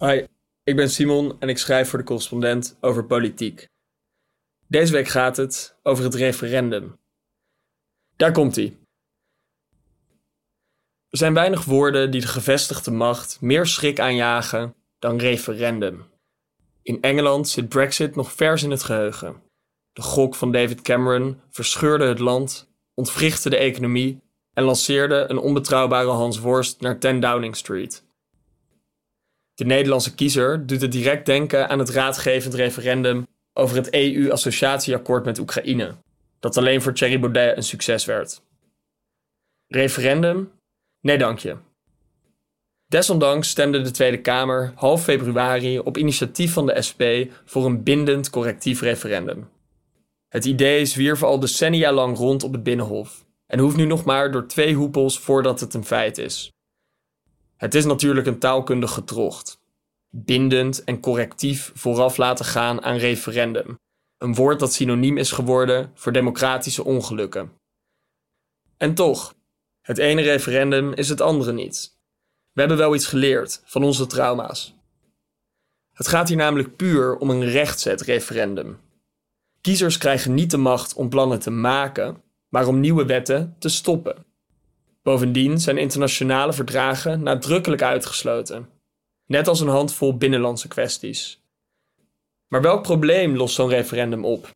Hoi, ik ben Simon en ik schrijf voor de correspondent over politiek. Deze week gaat het over het referendum. Daar komt ie. Er zijn weinig woorden die de gevestigde macht meer schrik aanjagen dan referendum. In Engeland zit Brexit nog vers in het geheugen. De gok van David Cameron verscheurde het land, ontwrichtte de economie en lanceerde een onbetrouwbare Hans Worst naar 10 Downing Street. De Nederlandse kiezer doet het direct denken aan het raadgevend referendum over het EU-associatieakkoord met Oekraïne, dat alleen voor Thierry Baudet een succes werd. Referendum? Nee, dank je. Desondanks stemde de Tweede Kamer half februari op initiatief van de SP voor een bindend correctief referendum. Het idee zwierf al decennia lang rond op het Binnenhof en hoeft nu nog maar door twee hoepels voordat het een feit is. Het is natuurlijk een taalkundig gedrocht. Bindend en correctief vooraf laten gaan aan referendum. Een woord dat synoniem is geworden voor democratische ongelukken. En toch, het ene referendum is het andere niet. We hebben wel iets geleerd van onze trauma's. Het gaat hier namelijk puur om een rechtzetreferendum. Kiezers krijgen niet de macht om plannen te maken, maar om nieuwe wetten te stoppen. Bovendien zijn internationale verdragen nadrukkelijk uitgesloten, net als een handvol binnenlandse kwesties. Maar welk probleem lost zo'n referendum op?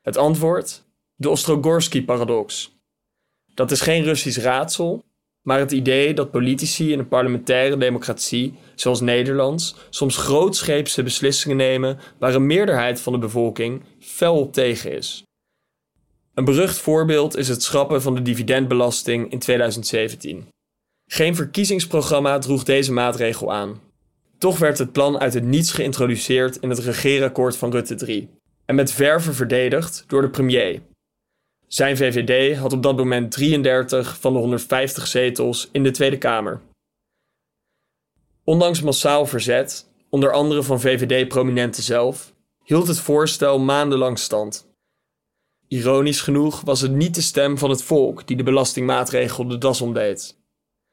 Het antwoord? De Ostrogorsky-paradox. Dat is geen Russisch raadsel, maar het idee dat politici in een parlementaire democratie, zoals Nederlands, soms grootscheepse beslissingen nemen waar een meerderheid van de bevolking fel op tegen is. Een berucht voorbeeld is het schrappen van de dividendbelasting in 2017. Geen verkiezingsprogramma droeg deze maatregel aan. Toch werd het plan uit het niets geïntroduceerd in het regeerakkoord van Rutte 3 en met verve verdedigd door de premier. Zijn VVD had op dat moment 33 van de 150 zetels in de Tweede Kamer. Ondanks massaal verzet, onder andere van VVD-prominenten zelf, hield het voorstel maandenlang stand. Ironisch genoeg was het niet de stem van het volk die de belastingmaatregel de das omdeed.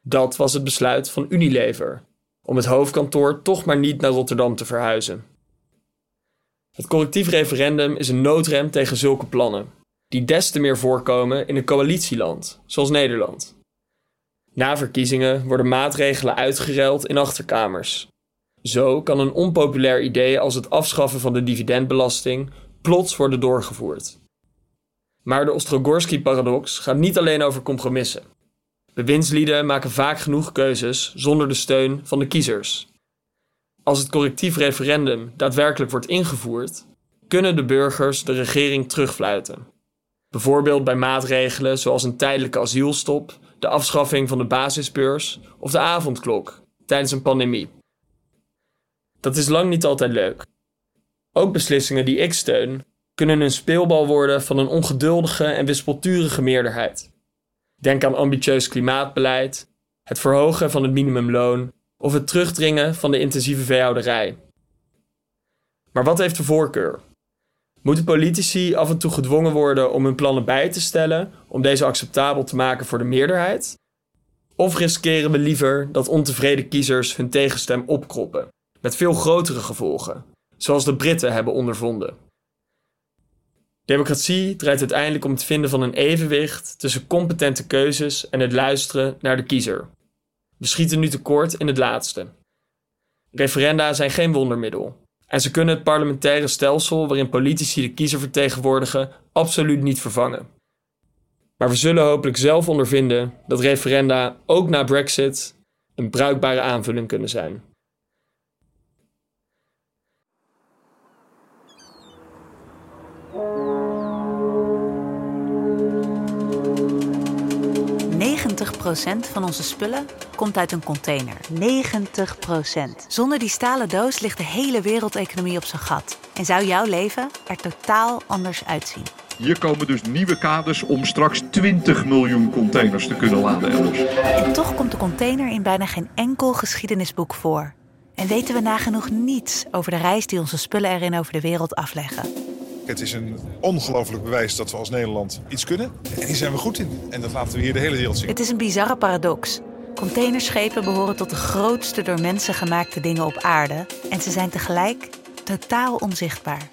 Dat was het besluit van Unilever, om het hoofdkantoor toch maar niet naar Rotterdam te verhuizen. Het collectief referendum is een noodrem tegen zulke plannen, die des te meer voorkomen in een coalitieland, zoals Nederland. Na verkiezingen worden maatregelen uitgeruild in achterkamers. Zo kan een onpopulair idee als het afschaffen van de dividendbelasting plots worden doorgevoerd. Maar de Ostrogorsky-paradox gaat niet alleen over compromissen. Bewindslieden maken vaak genoeg keuzes zonder de steun van de kiezers. Als het correctief referendum daadwerkelijk wordt ingevoerd, kunnen de burgers de regering terugfluiten. Bijvoorbeeld bij maatregelen zoals een tijdelijke asielstop, de afschaffing van de basisbeurs of de avondklok tijdens een pandemie. Dat is lang niet altijd leuk. Ook beslissingen die ik steun kunnen een speelbal worden van een ongeduldige en wispelturige meerderheid. Denk aan ambitieus klimaatbeleid, het verhogen van het minimumloon of het terugdringen van de intensieve veehouderij. Maar wat heeft de voorkeur? Moeten politici af en toe gedwongen worden om hun plannen bij te stellen om deze acceptabel te maken voor de meerderheid? Of riskeren we liever dat ontevreden kiezers hun tegenstem opkroppen, met veel grotere gevolgen, zoals de Britten hebben ondervonden? Democratie draait uiteindelijk om het vinden van een evenwicht tussen competente keuzes en het luisteren naar de kiezer. We schieten nu tekort in het laatste. Referenda zijn geen wondermiddel. En ze kunnen het parlementaire stelsel waarin politici de kiezer vertegenwoordigen absoluut niet vervangen. Maar we zullen hopelijk zelf ondervinden dat referenda ook na Brexit een bruikbare aanvulling kunnen zijn. Van onze spullen komt uit een container. 90%. Zonder die stalen doos ligt de hele wereldeconomie op zijn gat. En zou jouw leven er totaal anders uitzien. Hier komen dus nieuwe kaders om straks 20 miljoen containers te kunnen laden elders. En toch komt de container in bijna geen enkel geschiedenisboek voor. En weten we nagenoeg niets over de reis die onze spullen erin over de wereld afleggen. Het is een ongelooflijk bewijs dat we als Nederland iets kunnen. En hier zijn we goed in. En dat laten we hier de hele wereld zien. Het is een bizarre paradox. Containerschepen behoren tot de grootste door mensen gemaakte dingen op aarde en ze zijn tegelijk totaal onzichtbaar.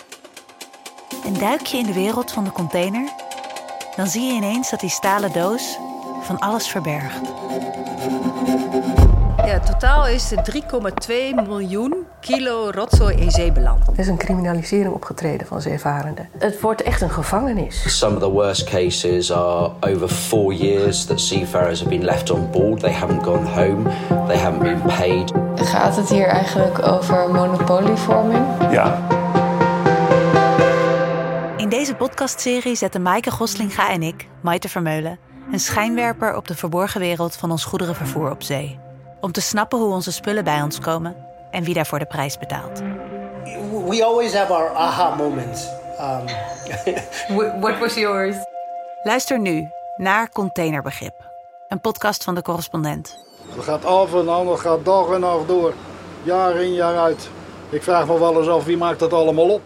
En duik je in de wereld van de container, dan zie je ineens dat die stalen doos van alles verbergt. Ja, totaal is er 3,2 miljoen kilo rotzooi in zee beland. Er is een criminalisering opgetreden van zeevarenden. Het wordt echt een gevangenis. Some of the worst cases are over four years that seafarers have been left on board. They haven't gone home. They haven't been paid. Gaat het hier eigenlijk over monopolievorming? Ja. In deze podcastserie zetten Maaike Goslinga en ik, Maite Vermeulen, een schijnwerper op de verborgen wereld van ons goederenvervoer op zee. Om te snappen hoe onze spullen bij ons komen en wie daarvoor de prijs betaalt. we always have our aha moments. Um, What was yours? Luister nu naar Containerbegrip, een podcast van de correspondent. Het gaat af en aan, het gaat dag en nacht door. Jaar in, jaar uit. Ik vraag me wel eens af wie maakt dat allemaal op.